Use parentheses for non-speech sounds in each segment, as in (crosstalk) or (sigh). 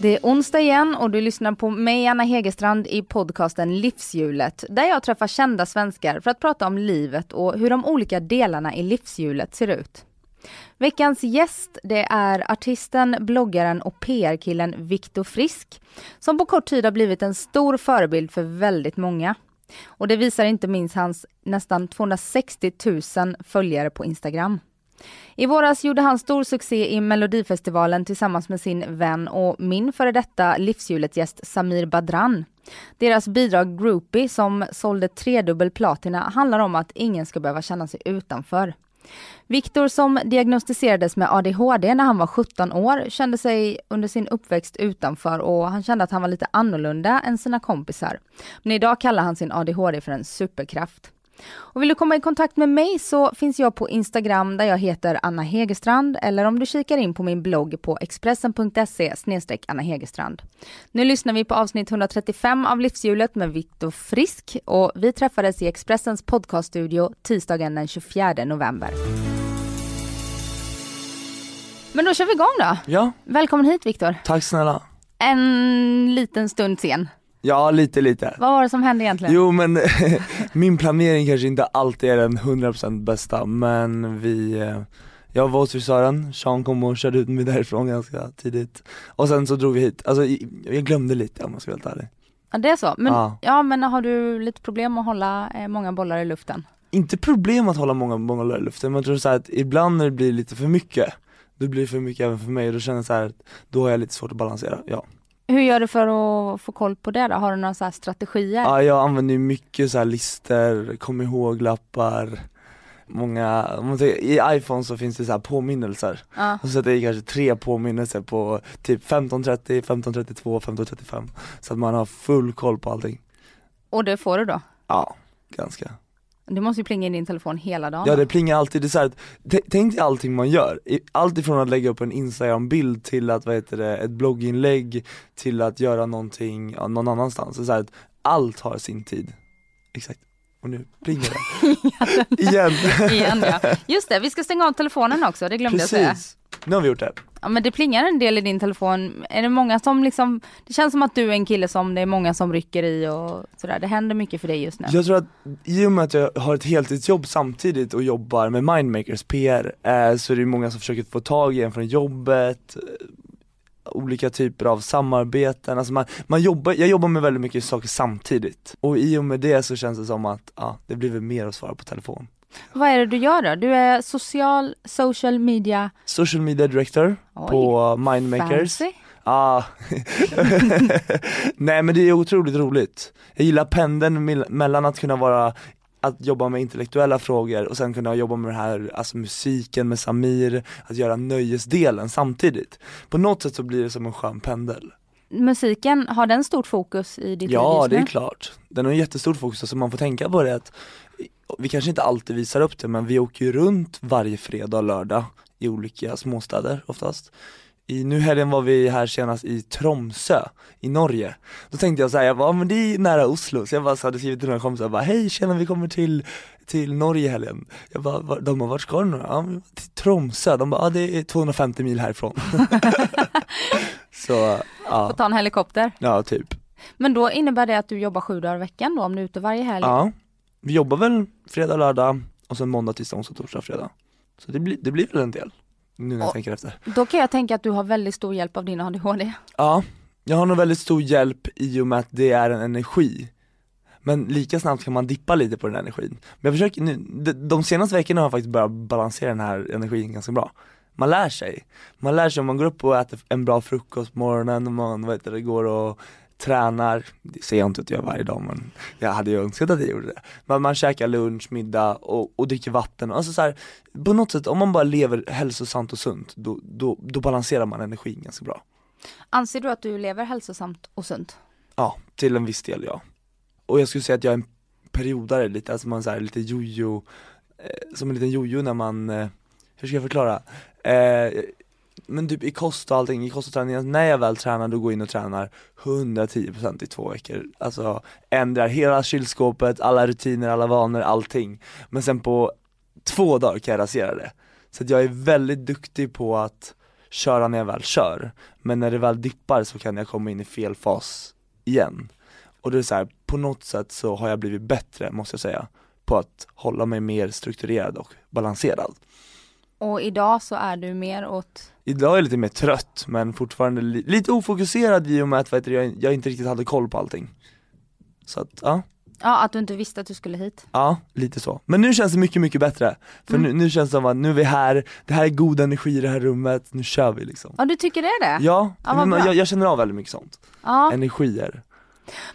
Det är onsdag igen och du lyssnar på mig, Anna Hegerstrand, i podcasten Livshjulet, där jag träffar kända svenskar för att prata om livet och hur de olika delarna i livshjulet ser ut. Veckans gäst, det är artisten, bloggaren och PR-killen Viktor Frisk, som på kort tid har blivit en stor förebild för väldigt många. Och det visar inte minst hans nästan 260 000 följare på Instagram. I våras gjorde han stor succé i Melodifestivalen tillsammans med sin vän och min före detta livshjulet-gäst Samir Badran. Deras bidrag Groupie som sålde tredubbel platina handlar om att ingen ska behöva känna sig utanför. Viktor som diagnostiserades med ADHD när han var 17 år kände sig under sin uppväxt utanför och han kände att han var lite annorlunda än sina kompisar. Men idag kallar han sin ADHD för en superkraft. Och vill du komma i kontakt med mig så finns jag på Instagram där jag heter Anna Hegerstrand eller om du kikar in på min blogg på expressen.se Anna Hegerstrand. Nu lyssnar vi på avsnitt 135 av Livshjulet med Viktor Frisk och vi träffades i Expressens podcaststudio tisdagen den 24 november. Men då kör vi igång då. Ja, Välkommen hit Viktor. tack snälla. En liten stund sen. Ja, lite lite. Vad var det som hände egentligen? Jo men (laughs) min planering kanske inte alltid är den 100% bästa men vi, eh, jag var hos frisören, Sean kom och körde ut mig därifrån ganska tidigt Och sen så drog vi hit, alltså jag glömde lite om jag ska vara helt ärlig Ja, det är så. Men, Ja. ja, men har du lite problem att hålla eh, många bollar i luften? Inte problem att hålla många bollar i luften men jag tror så att ibland när det blir lite för mycket Då blir det för mycket även för mig och då känner jag så här, att då har jag lite svårt att balansera, ja Hur gör du för att få koll på det då? Har du några så strategier? Ja jag använder ju mycket så här lister, kom ihåg-lappar Många, i iPhone så finns det så här påminnelser Ja. Och så sätter jag kanske tre påminnelser på typ 15.30, 15.32, 15.35 Så att man har full koll på allting Och det får du då? Ja, ganska Du måste ju plinga in din telefon hela dagen. Ja det plingar alltid, det är så här, tänk dig allting man gör, I- allt ifrån att lägga upp en instagram-bild till att vad heter det, ett blogginlägg till att göra någonting ja, någon annanstans, så, så här, allt har sin tid. Exakt, och nu plingar det. (laughs) Igen! (laughs) Igen ja. Just det, vi ska stänga av telefonen också, det glömde jag säga. Nu har vi gjort det Ja men det plingar en del i din telefon. Är det många som liksom, det känns som att du är en kille som det är många som rycker i och sådär. Det händer mycket för dig just nu. Jag tror att i och med att jag har ett heltidsjobb samtidigt och jobbar med Mindmakers PR eh, så är det många som försöker få tag i en från jobbet eh, olika typer av samarbeten, alltså man, man jobbar, jag jobbar med väldigt mycket saker samtidigt och i och med det så känns det som att, ja, det blir väl mer att svara på telefon Vad är det du gör då? Du är social, social media, Social media director Oj, på Mindmakers fancy. Ah. (laughs) Nej men det är otroligt roligt. Jag gillar pendeln mell- mellan att kunna vara att jobba med intellektuella frågor och sen kunna jobba med det här, alltså musiken med Samir, att göra nöjesdelen samtidigt. På något sätt så blir det som en skön pendel. Musiken, har den stort fokus i ditt liv Ja det är klart. Den har en jättestort fokus, alltså man får tänka på det att vi kanske inte alltid visar upp det men vi åker ju runt varje fredag och lördag i olika småstäder oftast. I, nu helgen var vi här senast i Tromsö i Norge. Då tänkte jag såhär, jag bara, "Ja, men det är nära Oslo, så jag bara så hade skrivit till några kompisar, jag bara, hej tjena vi kommer till, till Norge i helgen. Jag bara, "Va- de bara, vart ska du nu då?" Ja, till Tromsö, de bara, ja det är 250 mil härifrån. (laughs) så, Får ja, ta en helikopter. ja typ. Men då innebär det att du jobbar sju dagar i veckan då om du är ute varje helg? Ja, vi jobbar väl fredag, lördag och sen måndag, tisdag, onsdag, torsdag, fredag. Så det blir, det blir väl en del, nu när jag Och- tänker efter. Då kan jag tänka att du har väldigt stor hjälp av din ADHD. Ja, jag har nog väldigt stor hjälp i och med att det är en energi. Men lika snabbt kan man dippa lite på den här energin. Men jag försöker nu, de, de senaste veckorna har jag faktiskt börjat balansera den här energin ganska bra. Man lär sig. Man lär sig om man går upp och äter en bra frukost på morgonen och man vet, det, går och tränar, det ser jag inte att jag gör varje dag men jag hade ju önskat att jag gjorde det. Men man käkar lunch, middag och, och dricker vatten, alltså så här, på något sätt om man bara lever hälsosamt och sunt då, då, då balanserar man energin ganska bra. Anser du att du lever hälsosamt och sunt? Ja, till en viss del ja. Och jag skulle säga att jag är en periodare lite, alltså man så här, lite jojo, eh, som en liten jojo när man, eh, hur ska jag förklara? Eh, men typ i kost och allting, i kost och träning, alltså när jag väl tränar då går jag in och tränar 110% i två veckor. Alltså ändrar hela kylskåpet, alla rutiner, alla vanor, allting. Men sen på två dagar kan jag rasera det. Så att jag är väldigt duktig på att köra när jag väl kör. Men när det väl dippar så kan jag komma in i fel fas igen. Och det är så här, på något sätt så har jag blivit bättre måste jag säga, på att hålla mig mer strukturerad och balanserad. Och idag så är du mer åt, Idag är jag lite mer trött men fortfarande li- lite ofokuserad i och med att du, jag, jag inte riktigt hade koll på allting. Så att, ja, ja att du inte visste att du skulle hit. ja, lite så. Men nu känns det mycket, mycket bättre. För Mm. nu, nu känns det som att nu är vi här, det här är god energi i det här rummet, nu kör vi liksom. Ja du tycker det är det? Ja, Ja, men jag, jag känner av väldigt mycket sånt. Ja. Energier.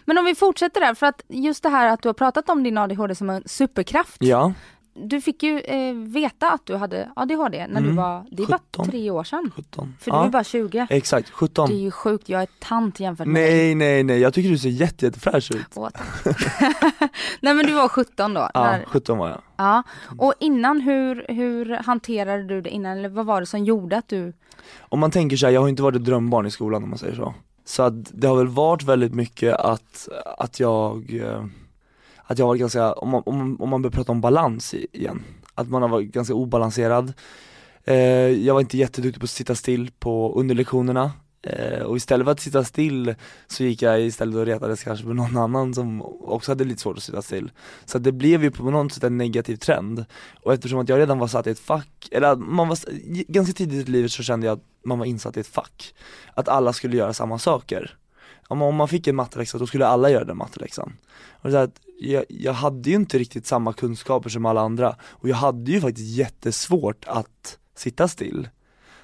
Men om vi fortsätter där, för att just det här att du har pratat om din ADHD som en superkraft. Ja, Du fick ju eh, veta att du hade ADHD när du Mm. var, det är bara 17. tre år sedan. 17. För du ja, är bara 20. exakt, 17. Det är ju sjukt, jag är tant jämfört med dig. Nej nej nej, jag tycker du ser jätte, jättefräsch ut. Åh. (laughs) Nej men du var 17 då. Ja, När, 17 var jag. ja. Och innan, hur, hur hanterade du det innan? Eller vad var det som gjorde att du Om man tänker så här, jag har inte varit ett drömbarn i skolan om man säger så. Så att det har väl varit väldigt mycket att, att jag, eh, att jag har varit ganska, om man, om, om man börjar prata om balans igen, att man har varit ganska obalanserad. Eh, jag var inte jätteduktig på att sitta still på underlektionerna. Eh, och istället för att sitta still så gick jag istället och retades kanske med någon annan som också hade lite svårt att sitta still. Så att det blev ju på något sätt en negativ trend. Och eftersom att jag redan var satt i ett fack, eller att man var, ganska tidigt i livet så kände jag att man var insatt i ett fack. Att alla skulle göra samma saker. Om man, om man fick en matteläxa då skulle alla göra den matteläxan. Och så här, jag, jag hade ju inte riktigt samma kunskaper som alla andra och jag hade ju faktiskt jättesvårt att sitta still.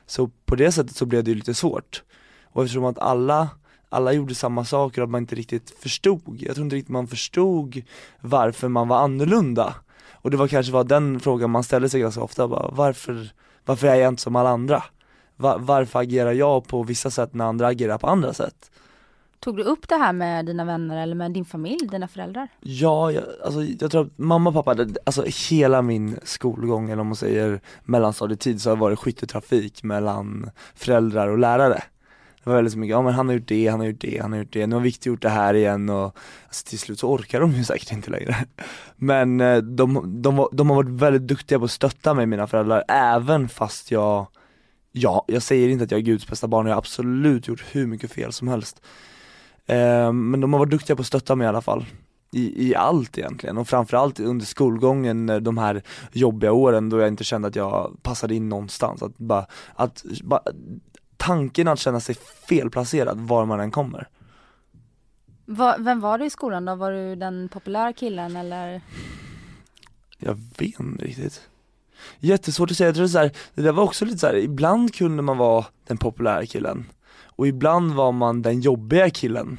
Så på det sättet så blev det ju lite svårt. Och eftersom att alla, alla gjorde samma saker och att man inte riktigt förstod, jag tror inte riktigt man förstod varför man var annorlunda. Och det var kanske var den frågan man ställde sig ganska ofta, bara, varför, varför är jag inte som alla andra? Var, varför agerar jag på vissa sätt när andra agerar på andra sätt? Tog du upp det här med dina vänner eller med din familj, dina föräldrar? Ja, jag, alltså, jag tror att mamma och pappa, alltså hela min skolgång eller om man säger mellanstadietid så har det varit skytteltrafik mellan föräldrar och lärare. Det var väldigt mycket, ja men han har gjort det, han har gjort det, han har gjort det, nu har Victor gjort det här igen och alltså, till slut så orkar de ju säkert inte längre. (laughs) Men eh, de, de, de har varit väldigt duktiga på att stötta mig, mina föräldrar, även fast jag, ja, jag säger inte att jag är Guds bästa barn, jag har absolut gjort hur mycket fel som helst. Eh, men de har varit duktiga på att stötta mig i alla fall i, i allt egentligen och framförallt under skolgången, de här jobbiga åren då jag inte kände att jag passade in någonstans. Att bara, att, bara, tanken att känna sig felplacerad var man än kommer. Va, vem var du i skolan då? Var du den populära killen eller? Jag vet inte riktigt. Jättesvårt att säga, jag tror så här, det där var också lite så här, ibland kunde man vara den populära killen och ibland var man den jobbiga killen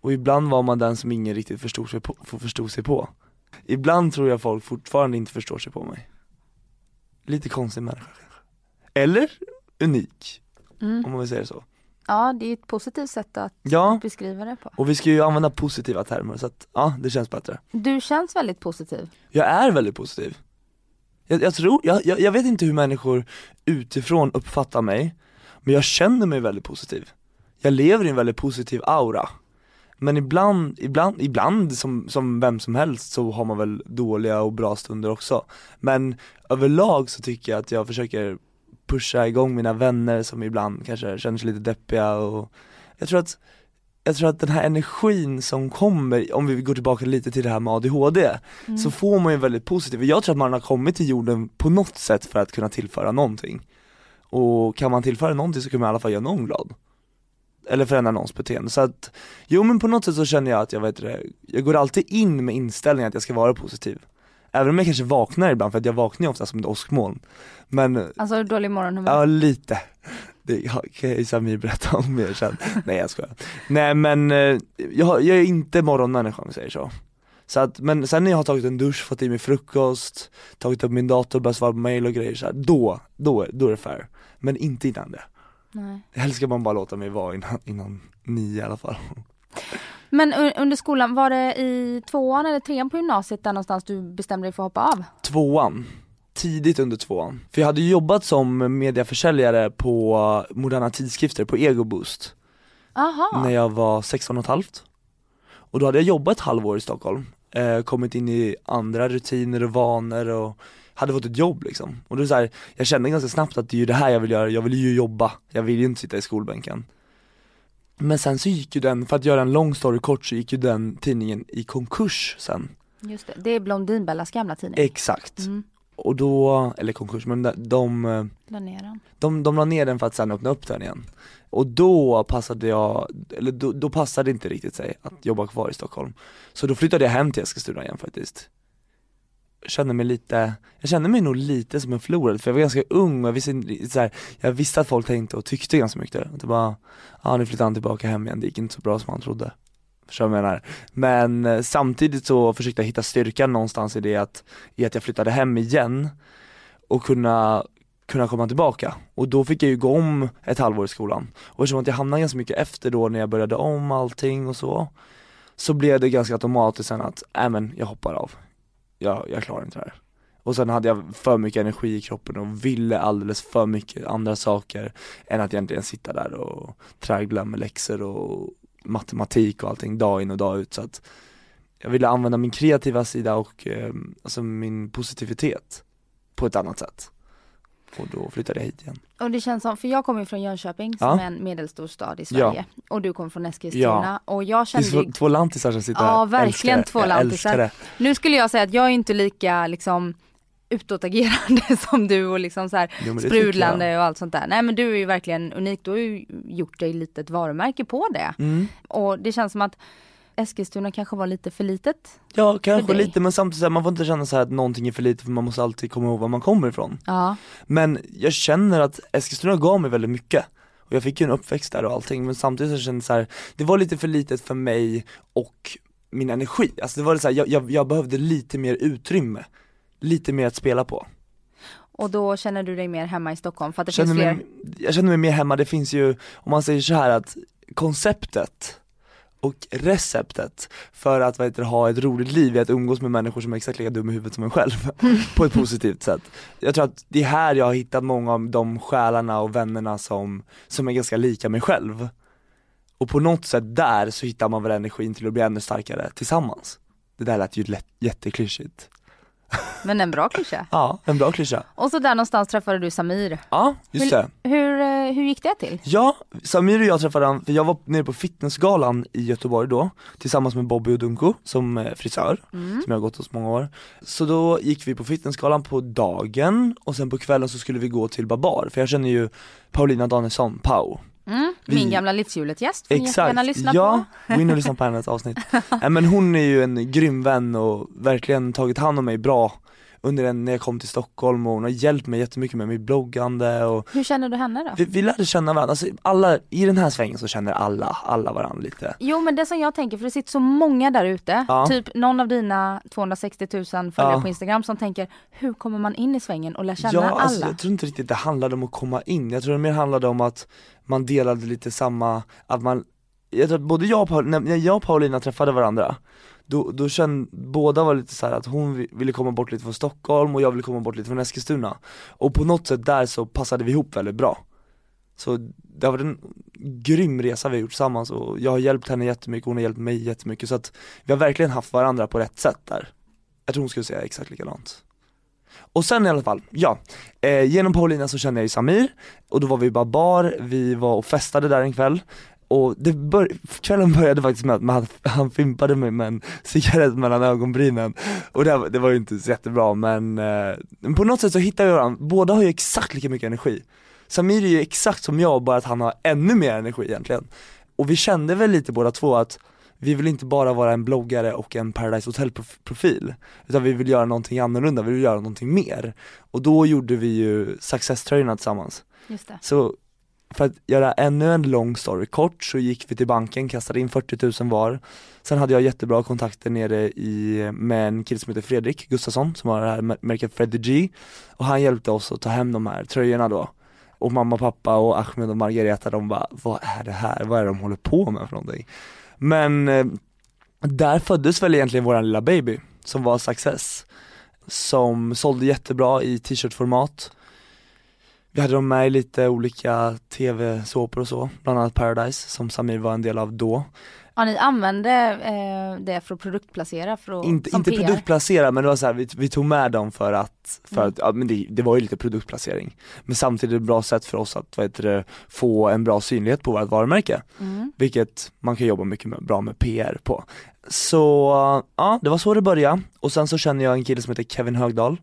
och ibland var man den som ingen riktigt förstod sig på. Förstod sig på. Ibland tror jag folk fortfarande inte förstår sig på mig. Lite konstig människa kanske. Eller unik, Mm. om man vill säga det så. Ja, det är ett positivt sätt att Ja, beskriva det på. och vi ska ju använda positiva termer så att ja, det känns bättre. Du känns väldigt positiv. Jag är väldigt positiv. Jag, jag tror, jag, jag, jag vet inte hur människor utifrån uppfattar mig, men jag känner mig väldigt positiv. Jag lever i en väldigt positiv aura. Men ibland, ibland, ibland som, som vem som helst så har man väl dåliga och bra stunder också. Men överlag så tycker jag att jag försöker pusha igång mina vänner som ibland kanske känner sig lite deppiga och jag tror att jag tror att den här energin som kommer, om vi går tillbaka lite till det här med ADHD, Mm. så får man ju väldigt positivt, jag tror att man har kommit till jorden på något sätt för att kunna tillföra någonting. Och kan man tillföra någonting så kan man i alla fall göra någon glad. Eller förändra någons beteende. Så att, jo men på något sätt så känner jag att jag vet det, jag går alltid in med inställningen att jag ska vara positiv. Även om jag kanske vaknar ibland, för att jag vaknar ju ofta som ett åskmoln. Men, Alltså dålig morgonhumör. ja lite. det kan ju Samir berätta om mer sen. Nej jag skojar. Nej men eh, jag, jag är inte morgonmänniska om vi säger så. Så att, men sen när jag har tagit en dusch, fått i mig frukost, tagit upp min dator, börjat svara på mail och grejer så här, då, då, då är det fair. Men inte innan det. Nej. Helst ska man bara låta mig vara innan, innan nio i alla fall. Men under skolan, var det i tvåan eller trean på gymnasiet där någonstans du bestämde dig för att hoppa av? Tvåan, tidigt under tvåan. För jag hade jobbat som mediaförsäljare på Moderna Tidskrifter, på Ego Boost. Aha. när jag var 16 och ett halvt. Och då hade jag jobbat ett halvår i Stockholm, eh, kommit in i andra rutiner och vanor och hade fått ett jobb liksom. Och då så här, jag kände ganska snabbt att det är ju det här jag vill göra, jag vill ju jobba, jag vill ju inte sitta i skolbänken. Men sen så gick ju den, för att göra en lång story kort så gick ju den tidningen i konkurs sen. Just det, det är Blondinbellas gamla tidning. Exakt. Mm. Och då, eller konkurs, men de, de La ner den. de, de la ner den för att sen öppna upp den igen. Och då passade jag, eller då, då passade det inte riktigt sig att jobba kvar i Stockholm. Så då flyttade jag hem till Eskilstuna igen faktiskt. Jag kände mig lite, jag kände mig nog lite som en förlorad för jag var ganska ung och jag visste, inte- så här, jag visste att folk tänkte och tyckte ganska mycket. Det var, ja nu flyttar han tillbaka hem igen, det gick inte så bra som han trodde. Förstår du vad jag menar? Men eh, samtidigt så försökte jag hitta styrkan någonstans i det att, i att jag flyttade hem igen och kunna kunna komma tillbaka. Och då fick jag ju gå om ett halvår i skolan. Och eftersom att jag hamnade ganska mycket efter då när jag började om allting och så, så blev det ganska automatiskt sen att, nej men jag hoppar av. Jag, jag klarar inte det här. Och sen hade jag för mycket energi i kroppen och ville alldeles för mycket andra saker än att egentligen sitta där och traggla med läxor och matematik och allting dag in och dag ut så att jag ville använda min kreativa sida och eh, alltså min positivitet på ett annat sätt. Och då flyttade jag hit igen. Och det känns som, för jag kommer ju från Jönköping Ja. som är en medelstor stad i Sverige. Och du kommer från Eskilstuna. Och jag Det är kände två, lantisar som sitter Ja, här. verkligen Älskar det. två Jag lantisar. det. nu skulle jag säga att jag är inte lika liksom utåtagerande (laughs) som du och liksom så här Jo, det sprudlande och allt sånt där. Nej men du är ju verkligen unik, du har ju gjort dig lite ett varumärke på det. Mm. Och det känns som att Eskilstuna kanske var lite för litet. Ja kanske lite men samtidigt så man får inte känna så här att någonting är för lite för man måste alltid komma ihåg var man kommer ifrån. Ja. Men jag känner att Eskilstuna gav mig väldigt mycket. Och jag fick ju en uppväxt där och allting men samtidigt så kände jag så här, det var lite för litet för mig och min energi. Alltså det var så här, jag, jag, jag behövde lite mer utrymme. Lite mer att spela på. Och då känner du dig mer hemma i Stockholm för att det känner finns fler. mig, jag känner mig mer hemma, det finns ju, om man säger så här att konceptet och receptet för att vad ha ett roligt liv är att umgås med människor som är exakt lika dumma i huvudet som en själv, (laughs) på ett positivt sätt. Jag tror att det är här jag har hittat många av de själarna och vännerna som, som är ganska lika mig själv. Och på något sätt där så hittar man väl energin till att bli ännu starkare tillsammans. Det där lät ju lätt, jätteklyschigt. Men en bra klyscha. Ja, en bra klyscha. Och så där någonstans träffade du Samir. Ja, just det. Hur, eh, hur gick det till? Ja, Samir och jag träffade han, för jag var nere på fitnessgalan i Göteborg då Tillsammans med Bobby och Dunko som eh, frisör, som jag har gått hos många år Så då gick vi på fitnessgalan på dagen och sen på kvällen så skulle vi gå till Babar, för jag känner ju Paulina Danielsson, Pau Mm, Vi- Min gamla livshjulet-gäst får ni Exakt, jättegärna lyssna ja, på. gå in och lyssna på hennes avsnitt. (laughs) Men hon är ju en grym vän och verkligen tagit hand om mig bra under den, när jag kom till Stockholm och hon har hjälpt mig jättemycket med mitt bloggande och Hur känner du henne då? vi, vi lärde känna varandra, alltså alla, i den här svängen så känner alla, alla varandra lite Jo men det som jag tänker, för det sitter så många där ute, Ja. typ någon av dina 260 000 följare Ja. på Instagram som tänker, hur kommer man in i svängen och lär känna Ja, alla? alltså, jag tror inte riktigt det handlade om att komma in, jag tror det mer handlade om att man delade lite samma, att man, jag tror att både jag och Paulina, när jag och Paulina träffade varandra då, då kände, båda var lite så här att hon ville komma bort lite från Stockholm och jag ville komma bort lite från Eskilstuna. Och på något sätt där så passade vi ihop väldigt bra. Så det har varit en grym resa vi har gjort tillsammans och jag har hjälpt henne jättemycket, hon har hjälpt mig jättemycket. Så att vi har verkligen haft varandra på rätt sätt där. Jag tror hon skulle säga exakt likadant. Och sen i alla fall, ja, eh, genom Paulina så kände jag ju Samir. Och då var vi bara bar, vi var och festade där en kväll och det bör, kvällen började faktiskt med att man, han fimpade mig med en cigarett mellan ögonbrynen. Och det, var- det var ju inte så jättebra men, eh, på något sätt så hittade vi varandra, båda har ju exakt lika mycket energi. Samir är ju exakt som jag, bara att han har ännu mer energi egentligen. Och vi kände väl lite båda två att vi vill inte bara vara en bloggare och en Paradise Hotel prof- profil Utan vi vill göra någonting annorlunda, vi vill göra någonting mer. Och då gjorde vi ju Success-tröjorna tillsammans. Just det. Så för att göra ännu en lång story kort så gick vi till banken, kastade in 40 000 var. Sen hade jag jättebra kontakter nere i, med en kille som heter Fredrik Gustafsson som har det här märket Freddy G. Och han hjälpte oss att ta hem de här tröjorna då. Och mamma, pappa och Ahmed och Margareta de bara, vad är det här? Vad är det de håller på med för någonting? Men eh, där föddes väl egentligen våran lilla baby som var Success. Som sålde jättebra i t-shirtformat. Vi hade dem med i lite olika tv-såpor och så, bland annat Paradise som Samir var en del av då. Ja ni använde eh, det för att produktplacera för att, Inte, inte PR. produktplacera men det var så här, vi, vi tog med dem för att, för Mm. att ja, men det, det var ju lite produktplacering. Men samtidigt ett bra sätt för oss att vad heter det, få en bra synlighet på vårt varumärke. Mm. Vilket man kan jobba mycket med, bra med PR på. Så ja, det var så det började. Och sen så känner jag en kille som heter Kevin Högdahl.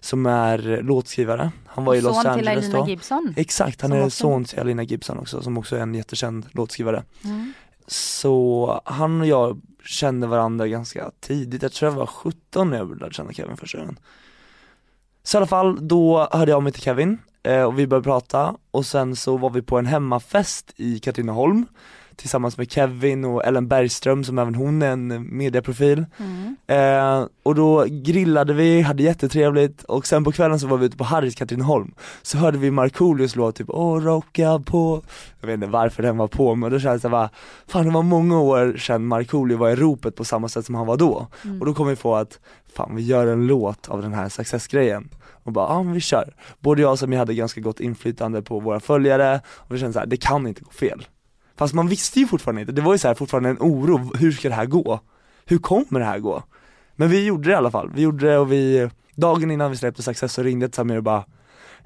Som är låtskrivare. Han var i Los Son till Angeles Elina då. Gibson. Exakt, han Som är också- son till Alina Gibson också, som också är en jättekänd låtskrivare. Mm. Så han och jag kände varandra ganska tidigt, jag tror jag var 17 när jag lärde känna Kevin första gången. Så i alla fall, då hörde jag av mig till Kevin eh, och vi började prata och sen så var vi på en hemmafest i Katrineholm tillsammans med Kevin och Ellen Bergström som även hon är en medieprofil. Mm. Eh, och då grillade vi, hade jättetrevligt och sen på kvällen så var vi ute på Harrys Katrineholm Så hörde vi Markoolios låt typ Åh rocka på Jag vet inte varför den var på men då kändes det bara Fan det var många år sedan Markoolio var i ropet på samma sätt som han var då Mm. Och då kom vi på att Fan vi gör en låt av den här successgrejen och bara, ja men vi kör. Både jag och Samir hade ganska gott inflytande på våra följare och vi kände så här, det kan inte gå fel. Fast man visste ju fortfarande inte, det var ju så här fortfarande en oro, hur ska det här gå? Hur kommer det här gå? Men vi gjorde det i alla fall, vi gjorde det och vi, dagen innan vi släppte Success så ringde jag till Samir och bara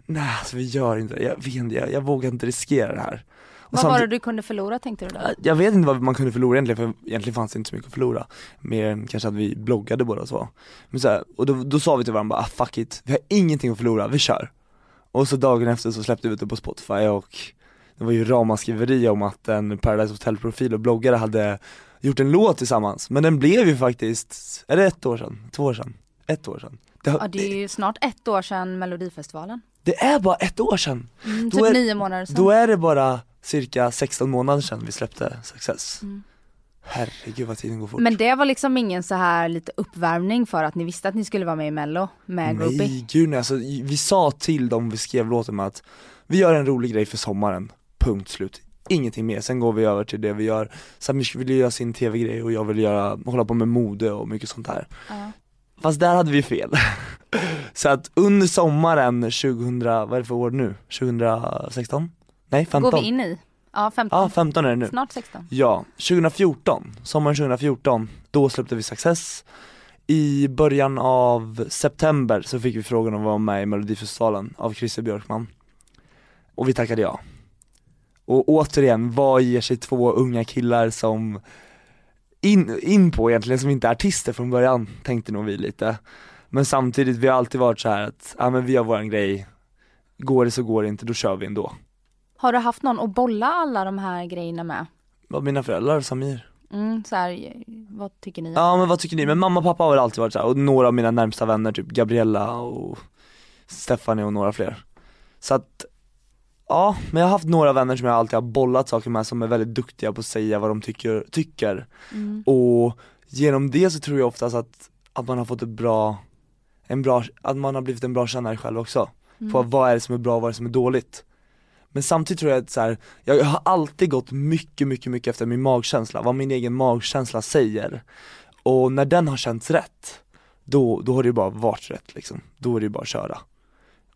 Nej alltså vi gör inte det, jag vet inte, jag, jag vågar inte riskera det här. Och Vad var det du kunde förlora tänkte du då? jag vet inte vad man kunde förlora egentligen, för egentligen fanns det inte så mycket att förlora. Mer än kanske att vi bloggade båda två. Men så här, och då, då sa vi till varandra bara, ah, fuck it, vi har ingenting att förlora, vi kör. Och så dagen efter så släppte vi ut det på Spotify och det var ju ramaskriveria om att en Paradise Hotel-profil och bloggare hade gjort en låt tillsammans Men den blev ju faktiskt, är det ett år sedan? Två år sedan? Ett år sedan? Det, har- Ja det är ju snart ett år sedan melodifestivalen. det är bara ett år sedan! Mm, Då typ är- nio månader sedan. Då är det bara cirka 16 månader sedan vi släppte Success Mm. Herregud vad tiden går fort Men det var liksom ingen så här lite uppvärmning för att ni visste att ni skulle vara med i mello med Groupie? Nej gud nej, alltså, vi sa till dem vi skrev låten med att vi gör en rolig grej för sommaren, punkt slut. Ingenting mer, sen går vi över till det vi gör. Samir ville göra sin tv-grej och jag vill göra, hålla på med mode och mycket sånt här. Ja. Fast där hade vi fel. (laughs) Så att under sommaren 2000, vad är det för år nu? 2016? Nej 15? Går vi in i? Ja 15. Ja 15 är det nu. Snart 16. Ja, 2014, sommaren 2014, då släppte vi Success I början av september så fick vi frågan om att vara med i Melodifestivalen av Christer Björkman Och vi tackade ja Och återigen, vad ger sig två unga killar som in, in på egentligen, som inte är artister från början, tänkte nog vi lite Men samtidigt, vi har alltid varit så här att, ja men vi gör våran grej Går det så går det inte, då kör vi ändå Har du haft någon att bolla alla de här grejerna med? Vad mina föräldrar, Samir Mm, så här, vad tycker ni? Ja men vad tycker ni? Men mamma och pappa har väl alltid varit så här, och några av mina närmsta vänner, typ Gabriella och Stephanie och några fler Så att, ja, men jag har haft några vänner som jag alltid har bollat saker med som är väldigt duktiga på att säga vad de tycker, tycker. Mm. och genom det så tror jag oftast att, att man har fått ett bra, en bra, att man har blivit en bra kännare själv också på Mm. vad är det som är bra och vad är det som är dåligt Men samtidigt tror jag att så här, jag jag har alltid gått mycket, mycket, mycket efter min magkänsla, vad min egen magkänsla säger Och när den har känts rätt, då, då har det ju bara varit rätt liksom, då är det ju bara att köra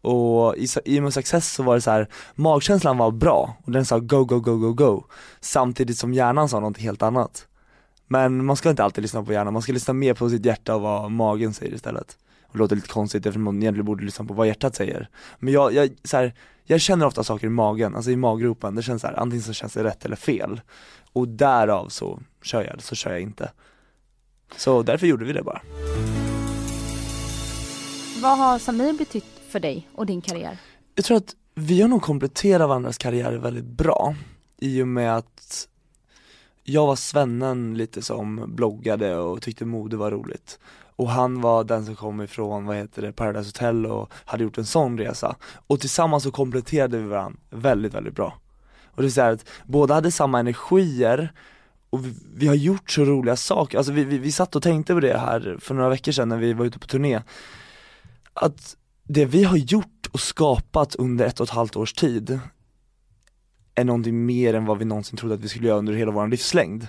och i, i och med Success så var det så här, magkänslan var bra. Och den sa go, go, go, go, go. Samtidigt som hjärnan sa något helt annat. Men man ska inte alltid lyssna på hjärnan, man ska lyssna mer på sitt hjärta och vad magen säger istället. Och det låter lite konstigt eftersom man egentligen borde lyssna på vad hjärtat säger. Men jag, jag, så här, jag känner ofta saker i magen, alltså i maggropen, det känns så här, antingen så känns det rätt eller fel. Och därav så kör jag, så kör jag inte. Så därför gjorde vi det bara. Vad har Samir betytt för dig och din karriär? Jag tror att vi har nog kompletterat varandras karriärer väldigt bra i och med att jag var svennen lite som bloggade och tyckte mode var roligt. Och han var den som kom ifrån, vad heter det, Paradise Hotel och hade gjort en sån resa. Och tillsammans så kompletterade vi varandra väldigt, väldigt bra. Och det är så att båda hade samma energier och vi, vi har gjort så roliga saker, alltså vi, vi, vi satt och tänkte på det här för några veckor sedan när vi var ute på turné. Att det vi har gjort och skapat under ett och ett halvt års tid är någonting mer än vad vi någonsin trodde att vi skulle göra under hela vår livslängd.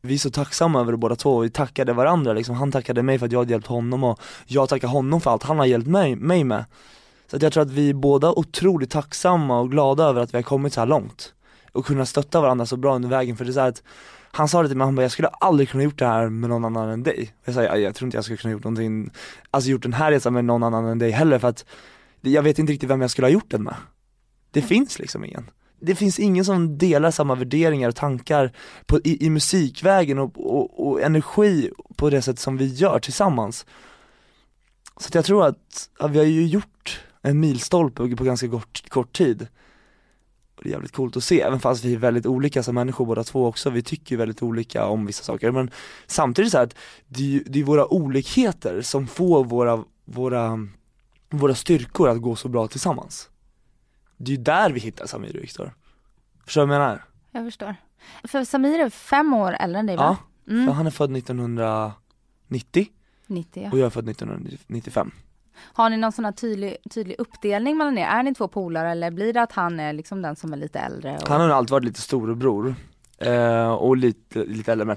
Vi är så tacksamma över det båda två, vi tackade varandra liksom. han tackade mig för att jag hade hjälpt honom och jag tackar honom för allt han har hjälpt mig, mig med. Så att jag tror att vi är båda otroligt tacksamma och glada över att vi har kommit så här långt och kunna stötta varandra så bra under vägen. För det är så här att han sa det till mig, han bara, jag skulle aldrig kunna gjort det här med någon annan än dig. Jag sa, jag, jag tror inte jag skulle kunna gjort någonting, alltså gjort den här resan med någon annan än dig heller för att jag vet inte riktigt vem jag skulle ha gjort den med. Det finns liksom ingen. Det finns ingen som delar samma värderingar och tankar på, i, i musikvägen och, och, och energi på det sätt som vi gör tillsammans. Så att jag tror att, att vi har ju gjort en milstolpe på ganska kort, kort tid. Och det är jävligt coolt att se, även fast vi är väldigt olika som människor båda två också, vi tycker ju väldigt olika om vissa saker men samtidigt så här att det är, ju- det är våra olikheter som får våra, våra, våra styrkor att gå så bra tillsammans. Det är ju där vi hittar Samir och Viktor. Förstår du vad jag menar? Jag förstår. För Samir är fem år äldre än dig va? Ja, Mm. för han är född 1990 90 ja. och jag är född 1995. Har ni någon sån här tydlig, tydlig uppdelning mellan er? Är ni två polare eller blir det att han är liksom den som är lite äldre? Och... Han har alltid varit lite storebror, eh, och lite, lite äldre men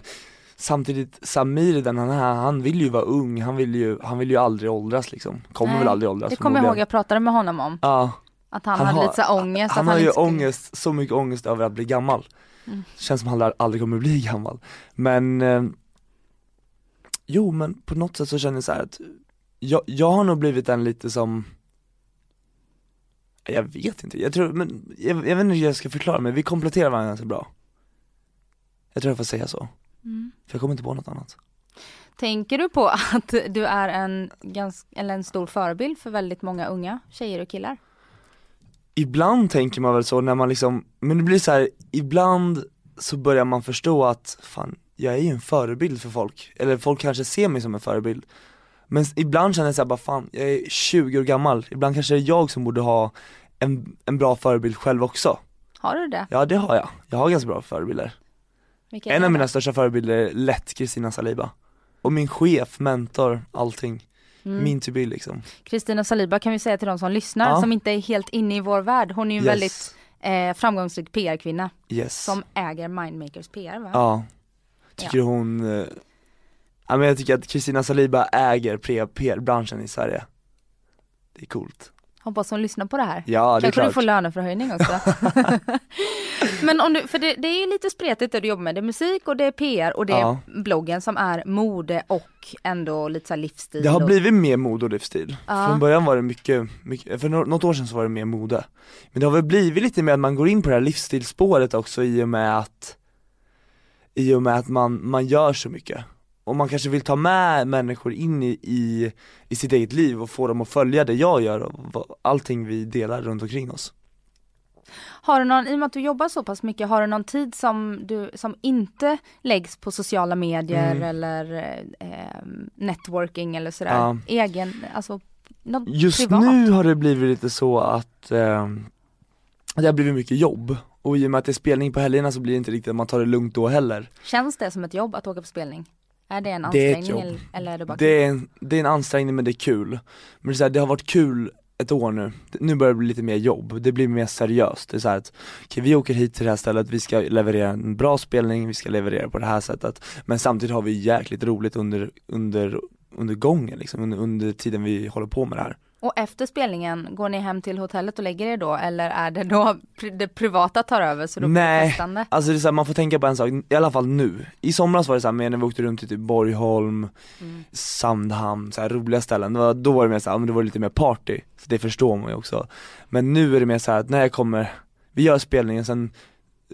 Samtidigt, Samir den han är, han vill ju vara ung, han vill ju, han vill ju aldrig åldras liksom, kommer Nej, väl aldrig åldras Det kommer jag ihåg, jag pratade med honom om. Ja, Att han, Han hade har- lite så ångest. han att har ju skulle- ångest, så mycket ångest över att bli gammal Mm. Känns som han aldrig- aldrig kommer bli gammal Men eh, Jo men på något sätt så känner jag så här att jag, jag har nog blivit den lite som Jag vet inte, jag tror, men jag, jag vet inte hur jag ska förklara men vi kompletterar varandra ganska bra. Jag tror jag får säga så, Mm. för jag kommer inte på något annat. Tänker du på att du är en, ganska, eller en stor förebild för väldigt många unga tjejer och killar? Ibland tänker man väl så när man liksom, men det blir så här, ibland så börjar man förstå att fan, jag är ju en förebild för folk, eller folk kanske ser mig som en förebild Men ibland känner jag såhär bara fan, jag är 20 år gammal, ibland kanske det är jag som borde ha en, en bra förebild själv också Har du det? Ja det har jag, jag har ganska bra förebilder Vilka En av mina största förebilder är lätt Kristina Saliba Och min chef, mentor, allting, Mm. min to be liksom Kristina Saliba kan vi säga till de som lyssnar Ja. som inte är helt inne i vår värld. Hon är ju en Yes. väldigt eh, framgångsrik PR-kvinna Yes som äger Mindmakers PR va? Ja, tycker hon, eh, ja men jag tycker att Kristina Saliba äger PR-branschen i Sverige Det är coolt Hoppas hon lyssnar på det här. Ja det är Kanske du får löneförhöjning också. (laughs) Men om du, för det, det är ju lite spretigt det du jobbar med. Det är musik och det är PR och det är Ja. bloggen som är mode och ändå lite så livsstil. Det har och, blivit mer mode och livsstil. Ja. Från början var det mycket, mycket, för nå- något år sedan så var det mer mode Men det har väl blivit lite mer att man går in på det här livsstilsspåret också i och med att I och med att man, man gör så mycket och man kanske vill ta med människor in i, i, i sitt eget liv och få dem att följa det jag gör och allting vi delar runt omkring oss Har du någon, i och med att du jobbar så pass mycket, har du någon tid som du, som inte läggs på sociala medier Mm. eller eh, networking eller sådär? Ja. Egen, alltså något Just privat? nu har det blivit lite så att eh, det har blivit mycket jobb och i och med att det är spelning på helgerna så blir det inte riktigt att man tar det lugnt då heller Känns det som ett jobb att åka på spelning? Är det en Det är ansträngning eller, är det bara det är, en, det är en ansträngning men det är kul. Men det, är så här, det har varit kul ett år nu, nu börjar det bli lite mer jobb, det blir mer seriöst. Det är så att, okej vi åker hit till det här stället, vi ska leverera en bra spelning, vi ska leverera på det här sättet. Men samtidigt har vi jäkligt roligt under, under, under gången liksom, under, under tiden vi håller på med det här Och efter spelningen, går ni hem till hotellet och lägger er då eller är det då (laughs) det privata tar över så då blir det Nej. Alltså det är så här, man får tänka på en sak, i alla fall nu. I somras var det så här med när vi åkte runt till typ Borgholm, Mm. Sandhamn, så här roliga ställen. Det var, då var det mer så här, ja, men det var lite mer party. Så det förstår man ju också. Men nu är det mer så här att när jag kommer, vi gör spelningen sen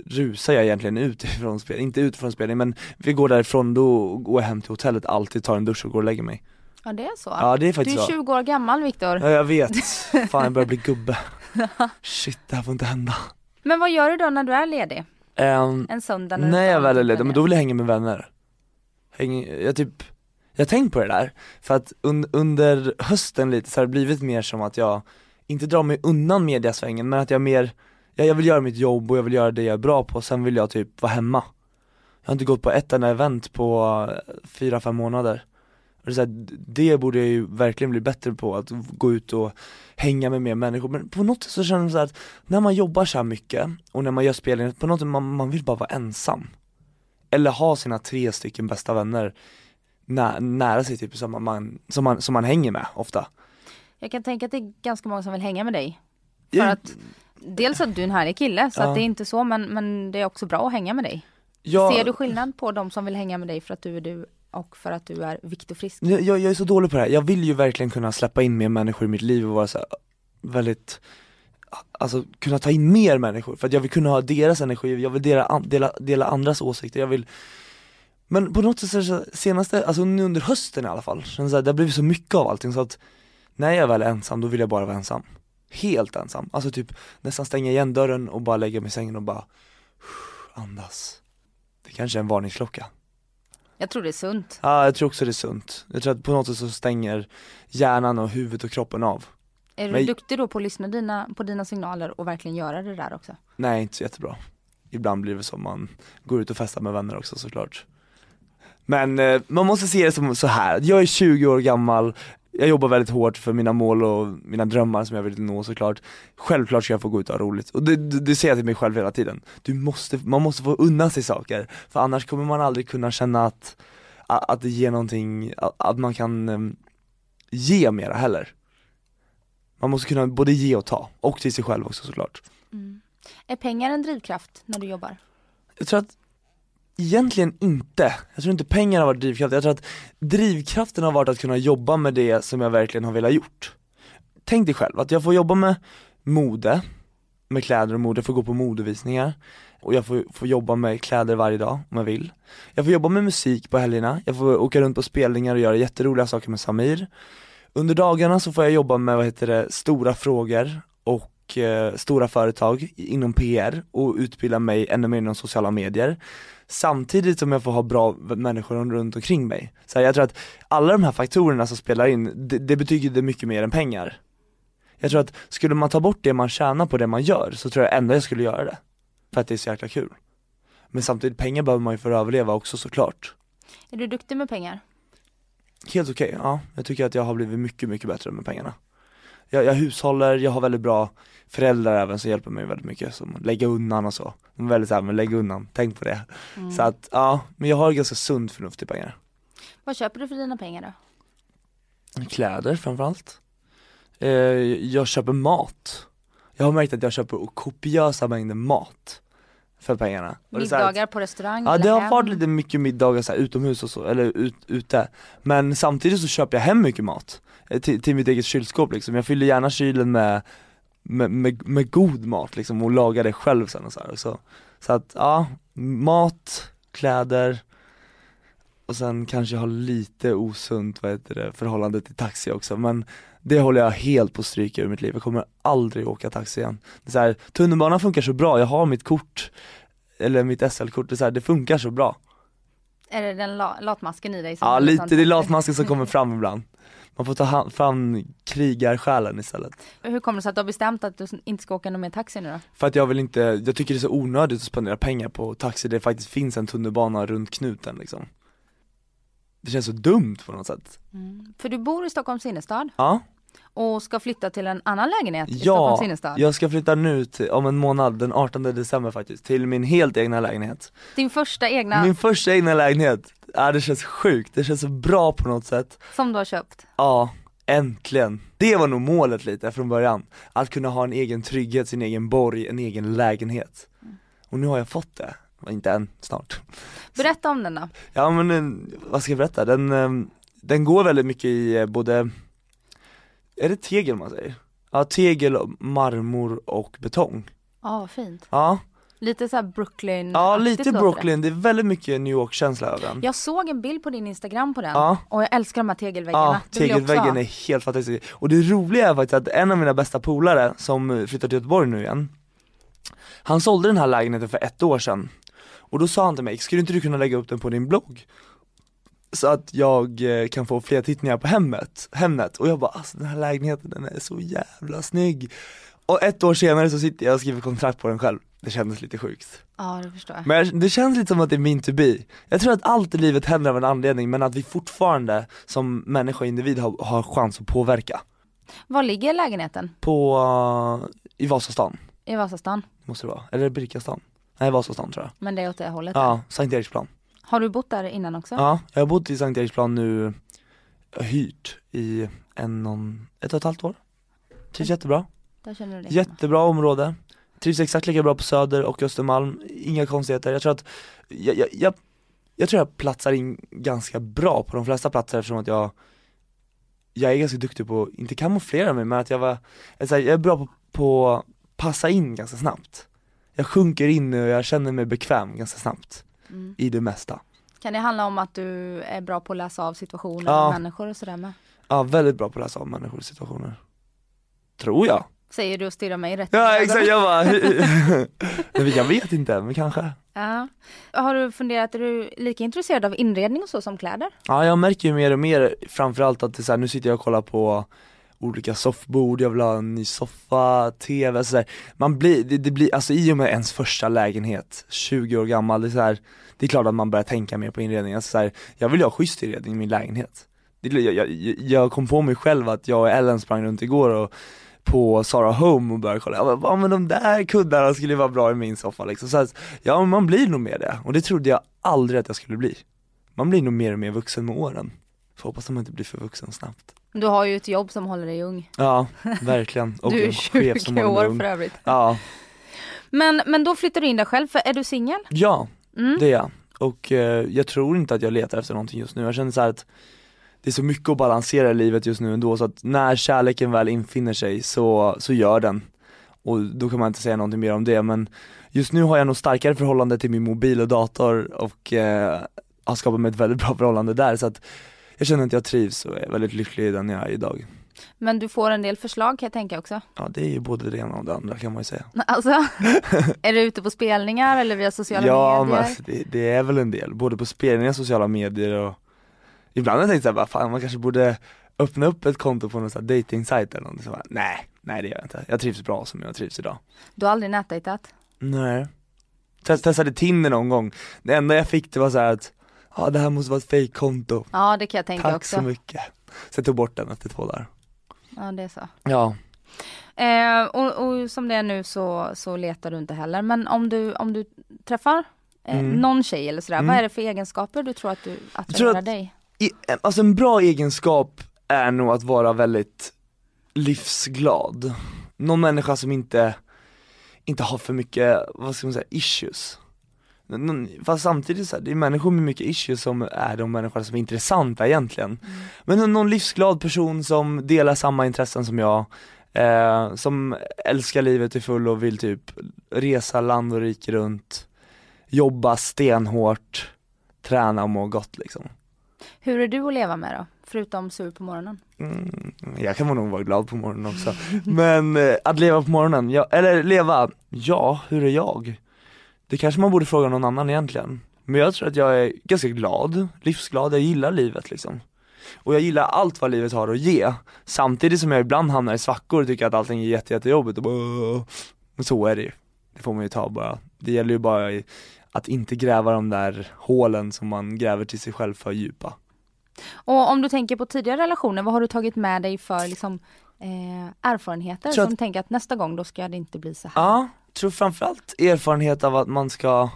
rusar jag egentligen ut (laughs) ifrån spelningen, inte ut från spelningen men vi går därifrån, då går jag hem till hotellet alltid, tar en dusch och går och lägger mig. Ja det är så? Ja det är du faktiskt är så. 20 år gammal Viktor. Ja jag vet, (laughs) fan jag börjar bli gubbe. Shit det här får inte hända. Men vad gör du då när du är ledig? Ehm, En söndag när du När inte jag väl är ledig, men då vill jag hänga med vänner Häng, Jag typ, jag har tänkt på det där, för att un, under hösten lite så har det blivit mer som att jag inte drar mig undan mediasvängen men att jag mer, jag, jag vill göra mitt jobb och jag vill göra det jag är bra på, sen vill jag typ vara hemma Jag har inte gått på ett enda event på eh, fyra, fem månader och det, här, det borde jag ju verkligen bli bättre på, att gå ut och hänga med mer människor, men på något sätt så känner jag så att när man jobbar så här mycket och när man gör spelningar, på något sätt man, man vill bara vara ensam Eller ha sina tre stycken bästa vänner nä, nära sig typ som man, som, man, som man hänger med ofta Jag kan tänka att det är ganska många som vill hänga med dig. För Jag- att dels att du är en härlig kille så Ja. att det är inte så men, men det är också bra att hänga med dig. jag, Ser du skillnad på de som vill hänga med dig för att du är du och för att du är Viktor Frisk? Jag, jag är så dålig på det här, jag vill ju verkligen kunna släppa in mer människor i mitt liv och vara så här, äh, väldigt äh, Alltså kunna ta in mer människor. För att jag vill kunna ha deras energi, jag vill dela, dela, dela andras åsikter, jag vill Men på något sätt så senaste, alltså nu under hösten i alla fall, så här, det har blivit så mycket av allting. Så att När jag väl är ensam då vill jag bara vara ensam. Helt ensam, alltså typ nästan stänga igen dörren och bara lägga mig i sängen och bara (sighs) Andas. Det kanske är en varningsklocka. Jag tror det är sunt. Ja, jag tror också det är sunt. Jag tror att på något sätt så stänger hjärnan och huvudet och kroppen av. Är du Men- duktig då på att lyssna dina, på dina signaler och verkligen göra det där också? Nej, inte så jättebra. Ibland blir det som man går ut och festar med vänner också såklart. Men eh, man måste se det som så här. jag är 20 år gammal, jag jobbar väldigt hårt för mina mål och mina drömmar som jag vill nå såklart. Självklart ska jag få gå ut och ha roligt. Och det, det, det säger jag till mig själv hela tiden. Du måste, man måste få unna sig saker, för annars kommer man aldrig kunna känna att, att, det ger någonting, att, man kan em, ge mera heller. Man måste kunna både ge och ta, och till sig själv också såklart. Är pengar en drivkraft när du jobbar? Jag tror att egentligen inte. Jag tror inte pengar har varit drivkraften. Jag tror att drivkraften har varit att kunna jobba med det som jag verkligen har velat gjort. Tänk dig själv att jag får jobba med mode, med kläder och mode, jag får gå på modevisningar och jag får, får jobba med kläder varje dag om jag vill. Jag får jobba med musik på helgerna, jag får åka runt på spelningar och göra jätteroliga saker med Samir. Under dagarna så får jag jobba med, vad heter det, stora frågor och eh, stora företag inom PR och utbilda mig ännu mer inom sociala medier samtidigt som jag får ha bra människor runt omkring mig. Så här, jag tror att alla de här faktorerna som spelar in, det, det betyder mycket mer än pengar. Jag tror att skulle man ta bort det man tjänar på det man gör så tror jag ändå jag skulle göra det. För att det är så jäkla kul. Men samtidigt, pengar behöver man ju för att överleva också såklart. Är du duktig med pengar? Helt okej, ja. Jag tycker att jag har blivit mycket, mycket bättre med pengarna. Jag, jag hushåller, jag har väldigt bra föräldrar även som hjälper mig väldigt mycket, som lägga undan och så. De är väldigt såhär, men lägg undan, tänk på det. Så att, ja, men jag har ganska sunt förnuft i pengar. Vad köper du för dina pengar då? Kläder framförallt. Eh, jag köper mat. Jag har märkt att jag köper kopiösa mängder mat för pengarna. Så här- Middagar på restaurang Ja det har hem? varit lite mycket middagar så här, utomhus och så, eller ut, ute Men samtidigt så köper jag hem mycket mat eh, till, till mitt eget kylskåp liksom, jag fyller gärna kylen med, med, med, med god mat liksom och lagar det själv sen och så, här. Och så Så att ja, mat, kläder och sen kanske jag har lite osunt, vad heter det, förhållande till taxi också men det håller jag helt på stryk ur mitt liv, jag kommer aldrig åka taxi igen. Det är så här, tunnelbanan funkar så bra, jag har mitt kort eller mitt SL-kort, det, är så här, det funkar så bra. Är det den la- latmasken i dig? som Ja lite, det är latmasken som kommer (laughs) fram ibland. Man får ta fram krigarsjälen istället. Hur kommer det sig att du har bestämt att du inte ska åka någon mer taxi nu då? För att jag vill inte, jag tycker det är så onödigt att spendera pengar på taxi, det faktiskt finns en tunnelbana runt knuten liksom. Det känns så dumt på något sätt. För du bor i Stockholms innerstad Ja, och ska flytta till en annan lägenhet i ja Stockholms innerstad. jag ska flytta nu till, om en månad, den 18 december faktiskt, till min helt egna lägenhet. Din första egna Min första egna lägenhet, ja det känns sjukt, det känns så bra på något sätt. som du har köpt. Ja, äntligen. Det var nog målet lite från början. Att kunna ha en egen trygghet, sin egen borg, en egen lägenhet. Och nu har jag fått det. Inte än, snart. Berätta om den då. Ja men eh, vad ska jag berätta? Den, eh, den går väldigt mycket i eh, både, är det tegel man säger? Ja, tegel, marmor och betong. Ja, vad fint. Ja, Lite så här Brooklyn ja lite Brooklyn, det är väldigt mycket New York-känsla över den. Jag såg en bild på din Instagram på den Ja. och jag älskar de här tegelväggarna. Ja, Det tegelväggen är helt fantastisk. Och det roliga är faktiskt att en av mina bästa polare som flyttat till Göteborg nu igen, han sålde den här lägenheten för ett år sedan. Och då sa han till mig, skulle inte du kunna lägga upp den på din blogg? Så att jag eh, kan få fler tittningar på hemmet, Hemnet. Och jag bara, alltså den här lägenheten den är så jävla snygg. och ett år senare så sitter jag och skriver kontrakt på den själv. Det kändes lite sjukt. Ja det förstår jag. Men det känns lite som att det är meant to be. Jag tror att allt i livet händer av en anledning men att vi fortfarande som människa och individ har, har chans att påverka. Var ligger lägenheten? På, uh, i Vasastan, I Vasastan? måste det vara. Eller Birkastan? Nej Vasastan tror jag. Men det är åt det hållet? Ja, Sankt Eriksplan. Har du bott där innan också? Ja, jag har bott i Sankt Eriksplan nu, hyrt i en, en- ett och ett halvt år. Trivs jättebra. Där känner du dig hemma. Jättebra område. Trivs exakt lika bra på Söder och Östermalm, inga konstigheter. Jag tror att, jag, jag, jag, jag tror jag platsar in ganska bra på de flesta platser eftersom att jag Jag är ganska duktig på, inte kamouflera mig men att jag var, jag är, så här, jag är bra på, på att passa in ganska snabbt Jag sjunker in och jag känner mig bekväm ganska snabbt Mm. i det mesta Kan det handla om att du är bra på att läsa av situationer Ja. och människor och sådär med? Ja, väldigt bra på att läsa av människors situationer Tror jag Säger du och stirrar mig rätt Ja exakt, jag bara, (laughs) men jag vet inte, men kanske Ja. Har du funderat, är du lika intresserad av inredning och så som kläder? Ja jag märker ju mer och mer framförallt att det är så här, nu sitter jag och kollar på olika soffbord, jag vill ha en ny soffa, tv sådär. Man blir, det, det blir, alltså i och med ens första lägenhet, 20 år gammal, det är såhär, det är klart att man börjar tänka mer på inredning, alltså såhär, jag vill ju ha schysst inredning i min lägenhet. Det, jag, jag, jag kom på mig själv att jag och Ellen sprang runt igår och på Zara Home och började kolla, ja men de där kuddarna skulle ju vara bra i min soffa liksom. så att, Ja men man blir nog mer det, och det trodde jag aldrig att jag skulle bli. Man blir nog mer och mer vuxen med åren. Får hoppas att man inte blir för vuxen snabbt. Du har ju ett jobb som håller dig ung. Ja, verkligen. (laughs) Och du är en chef som 20 håller mig år för övrigt. Ja, Men, men då flyttar du in där själv, för är du singel? ja Mm. det är jag. Och eh, jag tror inte att jag letar efter någonting just nu. Jag känner så här att det är så mycket att balansera i livet just nu ändå så att när kärleken väl infinner sig så, så gör den. Och då kan man inte säga någonting mer om det men just nu har jag nog starkare förhållande till min mobil och dator och eh, har skapat mig ett väldigt bra förhållande där så att jag känner att jag trivs och är väldigt lycklig i den jag är idag. Men du får en del förslag kan jag tänka också. Ja det är ju både det ena och det andra kan man ju säga. (laughs) Alltså, är du ute på spelningar eller via sociala ja, men medier? alltså, det, det är väl en del, både på spelningar, sociala medier och Ibland har jag tänkt såhär, fan man kanske borde öppna upp ett konto på någon sån här dating-sajt eller någonting så bara, nej, nej det gör jag inte. Jag trivs bra som jag trivs idag. Du har aldrig nätdejtat? Nej. Test, testade Tinder någon gång, det enda jag fick det var så här att, ja det här måste vara ett fake-konto. Ja det kan jag tänka Tack också. så mycket. Så jag tog bort den efter två dagar. Ja det är så. Ja. Eh, och, och som det är nu så, så letar du inte heller. Men om du, om du träffar eh, Mm. någon tjej eller sådär, Mm. vad är det för egenskaper du tror att du attraherar att- dig? I, alltså en bra egenskap är nog att vara väldigt livsglad. Någon människa som inte, inte har för mycket, vad ska man säga, issues. Fast samtidigt så här, det är människor med mycket issues som är de människorna som är intressanta egentligen. Men någon- livsglad person som delar samma intressen som jag, eh, som älskar livet till full och vill typ resa land och rike runt, jobba stenhårt, träna och må gott liksom. Hur är du att leva med då? Förutom sur på morgonen? Mm, jag kan nog vara glad på morgonen också. Men eh, att leva på morgonen, ja, eller leva, ja, hur är jag? Det kanske man borde fråga någon annan egentligen. Men jag tror att jag är ganska glad, livsglad, jag gillar livet liksom. Och jag gillar allt vad livet har att ge. Samtidigt som jag ibland hamnar i svackor och tycker att allting är jätte, jättejobbigt och bara. Men så är det ju. Det får man ju ta bara. Det gäller ju bara att inte gräva de där hålen som man gräver till sig själv för djupa. Och om du tänker på tidigare relationer, vad har du tagit med dig för liksom, eh, erfarenheter att- som tänker att nästa gång då ska det inte bli så här? Ja, tror framförallt erfarenhet av att man ska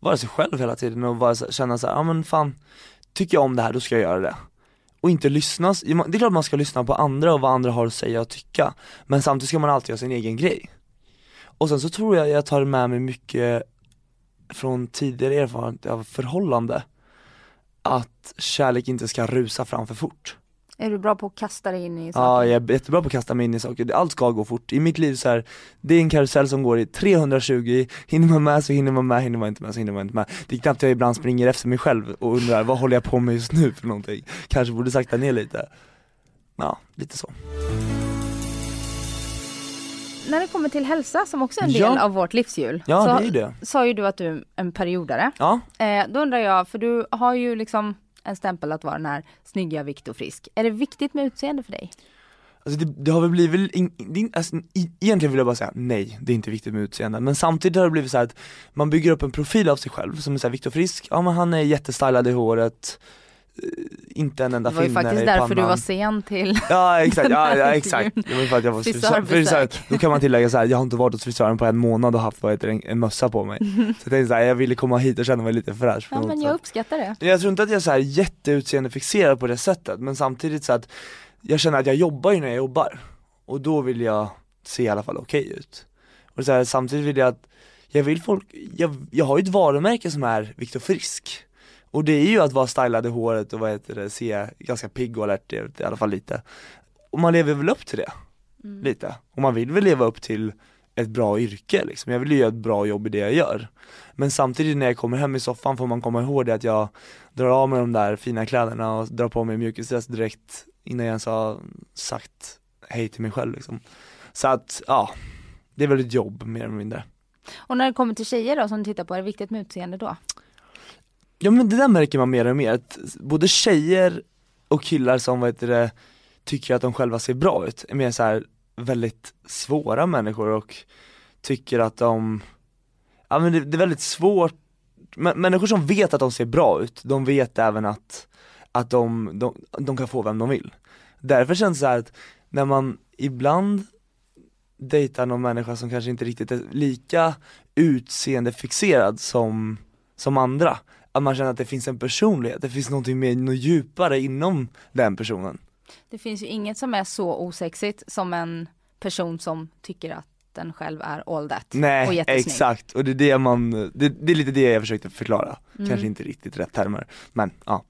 vara sig själv hela tiden och bara känna så här, ja men fan, tycker jag om det här då ska jag göra det. Och inte lyssna, det är klart man ska lyssna på andra och vad andra har att säga och tycka, men samtidigt ska man alltid göra sin egen grej. Och sen så tror jag jag tar med mig mycket från tidigare erfarenhet av förhållande, att kärlek inte ska rusa fram för fort. Är du bra på att kasta dig in i saker? Ja, jag är jättebra på att kasta mig in i saker, allt ska gå fort. I mitt liv så här, det är en karusell som går i 320, hinner man med så hinner man med, hinner man inte med så hinner man inte med. Det är knappt jag ibland springer efter mig själv och undrar, vad håller jag på med just nu för någonting? Kanske borde sakta ner lite. Ja, lite så. När det kommer till hälsa som också är en Ja. del av vårt livshjul, Ja, så det är det. sa ju du att du är en periodare. Ja, Eh, då undrar jag, för du har ju liksom en stämpel att vara den här snygga, vikt och frisk. Är det viktigt med utseende för dig? Alltså det, det har väl blivit, in, in, alltså, i, egentligen vill jag bara säga nej, det är inte viktigt med utseende, men samtidigt har det blivit så här att man bygger upp en profil av sig själv som är såhär Viktor Frisk, ja men han är jättestylad i håret, inte en enda Det var ju finne faktiskt i därför pannan. du var sen till (laughs) Ja exakt, ja, ja exakt. (laughs) Det var för att jag var frisör, frisör. Då kan man tillägga så här, jag har inte varit hos frisören på en månad och haft vad heter en, en mössa på mig. (laughs) Så jag tänkte så här, jag ville komma hit och känna mig lite fräsch Ja men jag uppskattar det. Jag tror inte att jag är så här jätteutseendeFixerad på det sättet men samtidigt så att jag känner att jag jobbar ju när jag jobbar och då vill jag se i alla fall okej ut. Och så här, samtidigt vill jag att, jag vill folk, jag, jag har ju ett varumärke som är Viktor Frisk och det är ju att vara stylad i håret och vad heter det, se ganska pigg och alert ut i alla fall lite. Och man lever väl upp till det, Mm. lite. Och man vill väl leva upp till ett bra yrke liksom. Jag vill ju göra ett bra jobb i det jag gör. Men samtidigt när jag kommer hem i soffan får man komma ihåg det att jag drar av mig de där fina kläderna och drar på mig mjukisdress direkt innan jag ens har sagt hej till mig själv liksom. Så att, ja, det är väl ett jobb mer eller mindre. Och när det kommer till tjejer då som tittar på, är det viktigt med utseende då? Ja men det där märker man mer och mer, att både tjejer och killar som vad heter det, tycker att de själva ser bra ut, är mer så här väldigt svåra människor och tycker att de, ja men det, det är väldigt svårt, M människor som vet att de ser bra ut, de vet även att, att de, de, de kan få vem de vill. Därför känns det så här att när man ibland dejtar någon människa som kanske inte riktigt är lika utseendefixerad som, som andra, att man känner att det finns en personlighet, det finns någonting mer, något djupare inom den personen. Det finns ju inget som är så osexigt som en person som tycker att den själv är all that och Nej, jättesnygg. exakt, och det är det man, det, det är lite det jag försökte förklara, Mm. kanske inte riktigt rätt termer, men ja.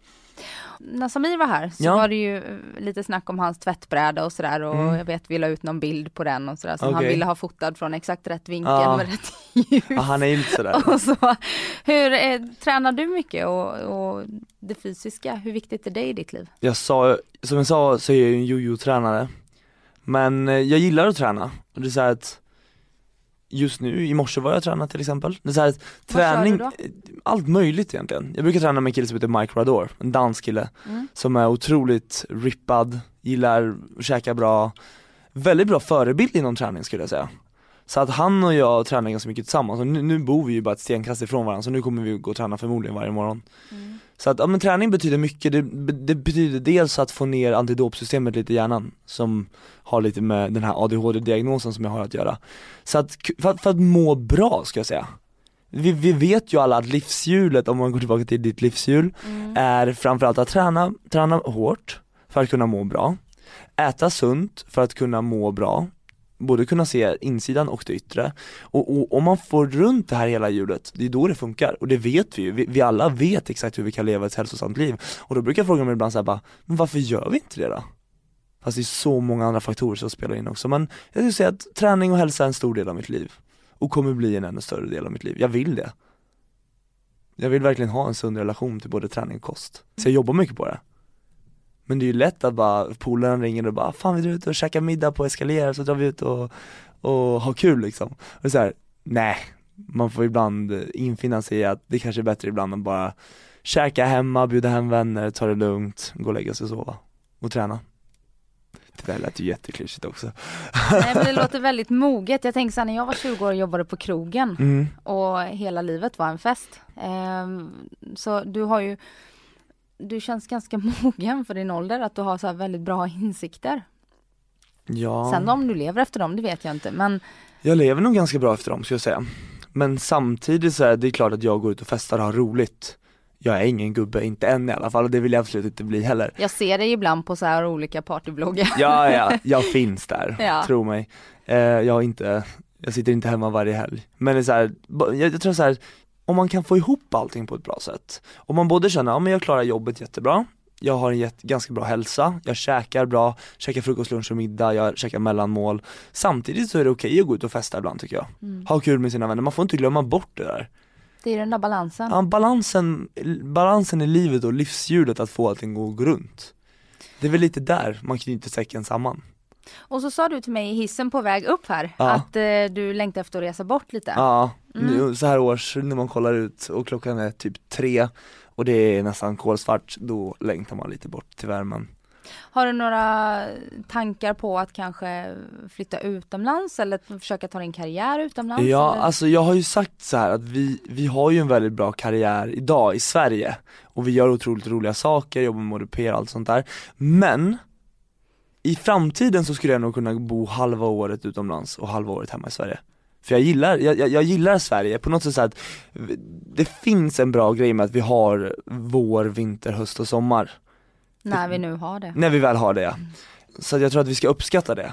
När Samir var här så Ja. var det ju eh, lite snack om hans tvättbräda och sådär och Mm. jag vet vi la ut någon bild på den och sådär som han Okej. ville ha fotad från exakt rätt vinkel Ja. med rätt ljus. ja han är lite sådär. (laughs) Och så, hur, eh, tränar du mycket och, och det fysiska, hur viktigt är det i ditt liv? Jag sa, som jag sa så är jag ju en jojo-tränare Men eh, jag gillar att träna, och det är så att Just nu, i morse var jag tränat till exempel Det är så här träning, du då? allt möjligt egentligen Jag brukar träna med en kille som heter Mike Rador, en dansk kille Mm. Som är otroligt rippad, gillar att käka bra Väldigt bra förebild inom träning skulle jag säga Så att han och jag tränar ganska mycket tillsammans och nu, nu bor vi ju bara ett stenkast ifrån varandra så nu kommer vi gå och träna förmodligen varje morgon Mm. Så att, ja men träning betyder mycket, det, det betyder dels att få ner antidopsystemet lite i hjärnan som har lite med den här ADHD-diagnosen som jag har att göra. Så att, för, att- för att må bra ska jag säga. Vi, vi vet ju alla att livshjulet, om man går tillbaka till ditt livshjul, Mm. är framförallt att träna, träna hårt för att kunna må bra, äta sunt för att kunna må bra, både kunna se insidan och det yttre. Och, om man får runt det här hela hjulet, det är då det funkar. Och det vet vi ju, vi, vi alla vet exakt hur vi kan leva ett hälsosamt liv. Och då brukar jag fråga mig ibland såhär bara, men varför gör vi inte det då? Fast det är så många andra faktorer som spelar in också. Men jag skulle säga att träning och hälsa är en stor del av mitt liv. Och kommer bli en ännu större del av mitt liv. Jag vill det. Jag vill verkligen ha en sund relation till både träning och kost. Så jag jobbar mycket på det. Men det är ju lätt att bara, polaren ringer och bara, fan vi drar ut och käkar middag på Escalier så drar vi ut och, och har kul liksom. Och så här, nej, man får ibland infinna sig i att det kanske är bättre ibland att bara käka hemma, bjuda hem vänner, ta det lugnt, gå och lägga sig och sova och träna. Det där lät ju jätteklyschigt också. Nej men det låter väldigt moget. Jag tänker så här, när jag var 20 år och jobbade på krogen Mm. och hela livet var en fest. Ehm, så du har ju, du känns ganska (laughs) mogen för din ålder att du har så här väldigt bra insikter. Ja. Sen om du lever efter dem, det vet jag inte men Jag lever nog ganska bra efter dem ska jag säga. Men samtidigt så är det klart att jag går ut och festar och har roligt. Jag är ingen gubbe, inte än i alla fall och det vill jag absolut inte bli heller. jag ser dig ibland på så här olika partybloggar. Ja, ja, (laughs) jag finns där, Ja. tro mig. Eh, jag har inte, jag sitter inte hemma varje helg. Men det är så här, jag, jag tror så här, om man kan få ihop allting på ett bra sätt. Om man både känner, ja men jag klarar jobbet jättebra, jag har en ganska bra hälsa, jag käkar bra, käkar frukost, lunch och middag, jag käkar mellanmål. Samtidigt så är det okej att gå ut och festa ibland tycker jag. Mm. Ha kul med sina vänner, man får inte glömma bort det där. Det är den där balansen. Ja, balansen, balansen i livet och livshjulet att få allting att gå runt. Det är väl lite där man knyter säcken samman. Och så sa du till mig i hissen på väg upp här Ja. att eh, du längtar efter att resa bort lite. Ja, Mm. nu, så här års när man kollar ut och klockan är typ tre och det är nästan kolsvart, då längtar man lite bort till värmen. Har du några tankar på att kanske flytta utomlands eller försöka ta din karriär utomlands? Ja, eller? alltså jag har ju sagt så här att vi, vi har ju en väldigt bra karriär idag i Sverige och vi gör otroligt roliga saker, jobbar med au och allt sånt där. Men i framtiden så skulle jag nog kunna bo halva året utomlands och halva året hemma i Sverige. För jag gillar, jag, jag, jag gillar Sverige på något sätt så att det finns en bra grej med att vi har vår, vinter, höst och sommar. När vi nu har det. När vi väl har det ja. Så jag tror att vi ska uppskatta det.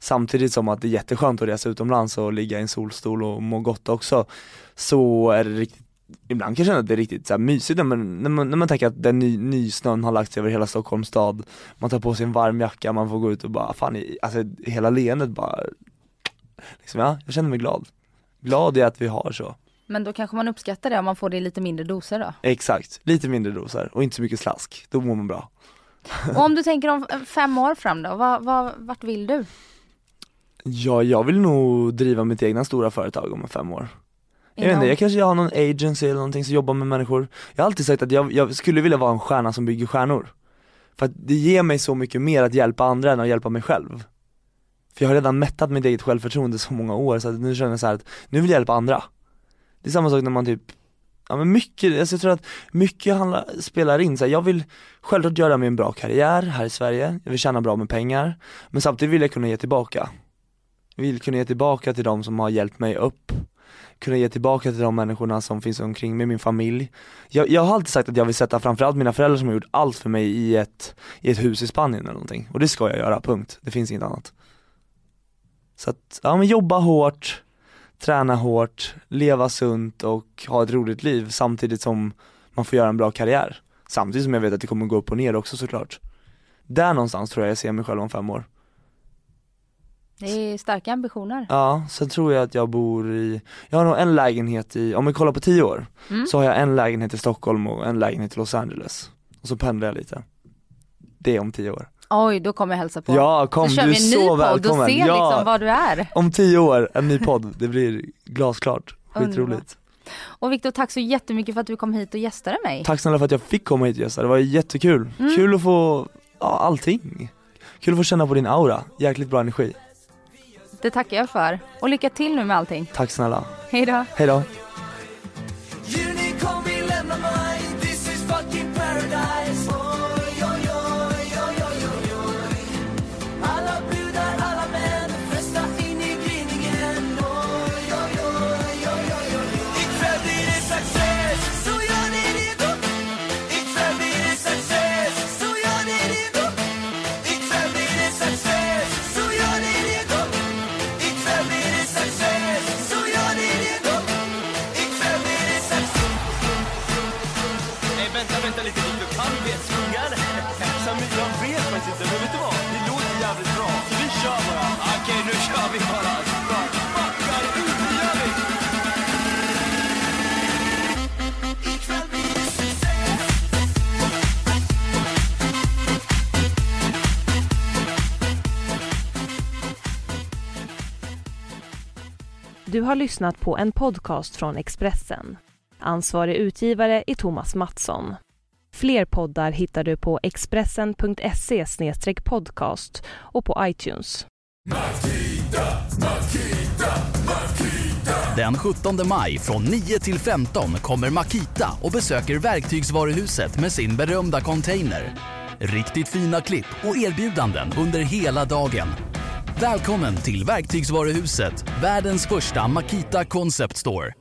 Samtidigt som att det är jätteskönt att resa utomlands och ligga i en solstol och må gott också. Så är det riktigt, ibland kan jag känna att det är riktigt så här mysigt när man, när man, när man tänker att den ny, nysnön har lagt sig över hela Stockholms stad. Man tar på sig en varm jacka, man får gå ut och bara, fan alltså hela leendet bara, liksom, ja, jag känner mig glad. Glad i att vi har så. Men då kanske man uppskattar det om man får det i lite mindre doser då. Exakt, lite mindre doser och inte så mycket slask, då mår man bra. (laughs) Och om du tänker om fem år fram då, vad, vad, vart vill du? Ja, jag vill nog driva mitt egna stora företag om fem år. Jag vet inte, jag kanske har någon agency eller någonting som jobbar med människor. Jag har alltid sagt att jag, jag skulle vilja vara en stjärna som bygger stjärnor. För att det ger mig så mycket mer att hjälpa andra än att hjälpa mig själv. För jag har redan mättat mitt eget självförtroende så många år så att nu känner jag så här att nu vill jag hjälpa andra. Det är samma sak när man typ Ja men mycket, alltså jag tror att mycket handlar, spelar in. Så här, jag vill självklart göra mig en bra karriär här i Sverige, jag vill tjäna bra med pengar. Men samtidigt vill jag kunna ge tillbaka. Jag vill kunna ge tillbaka till de som har hjälpt mig upp kunna ge tillbaka till de människorna som finns omkring mig, min familj. Jag, jag har alltid sagt att jag vill sätta framförallt mina föräldrar som har gjort allt för mig i ett, i ett hus i Spanien eller någonting. Och det ska jag göra, punkt. Det finns inget annat. Så att, ja men jobba hårt, träna hårt, leva sunt och ha ett roligt liv samtidigt som man får göra en bra karriär. Samtidigt som jag vet att det kommer gå upp och ner också såklart. Där någonstans tror jag jag ser mig själv om fem år. Det är starka ambitioner. Ja, sen tror jag att jag bor i, jag har nog en lägenhet i, om vi kollar på tio år, Mm. så har jag en lägenhet i Stockholm och en lägenhet i Los Angeles. Och så pendlar jag lite. Det är om tio år. Oj, då kommer jag hälsa på. Ja, kom, så kör du är vi en ny så podd välkommen. och ser ja, liksom vad du är. om tio år, en ny podd, det blir glasklart. Skitroligt. Och Viktor, tack så jättemycket för att du kom hit och gästade mig. Tack snälla för att jag fick komma hit och gästa, det var jättekul. Mm. Kul att få, ja allting. Kul att få känna på din aura, jäkligt bra energi. Det tackar jag för. Och lycka till nu med allting. Tack snälla. Hej då. Hejdå. Unicorn har lyssnat på en podcast från Expressen. Ansvarig utgivare är Thomas Mattsson. Fler poddar hittar du på expressen.se podcast och på iTunes. Den 17 maj från 9 till 15 kommer Makita och besöker Verktygsvaruhuset med sin berömda container. Riktigt fina klipp och erbjudanden under hela dagen. Välkommen till Verktygsvaruhuset, världens första Makita Concept Store.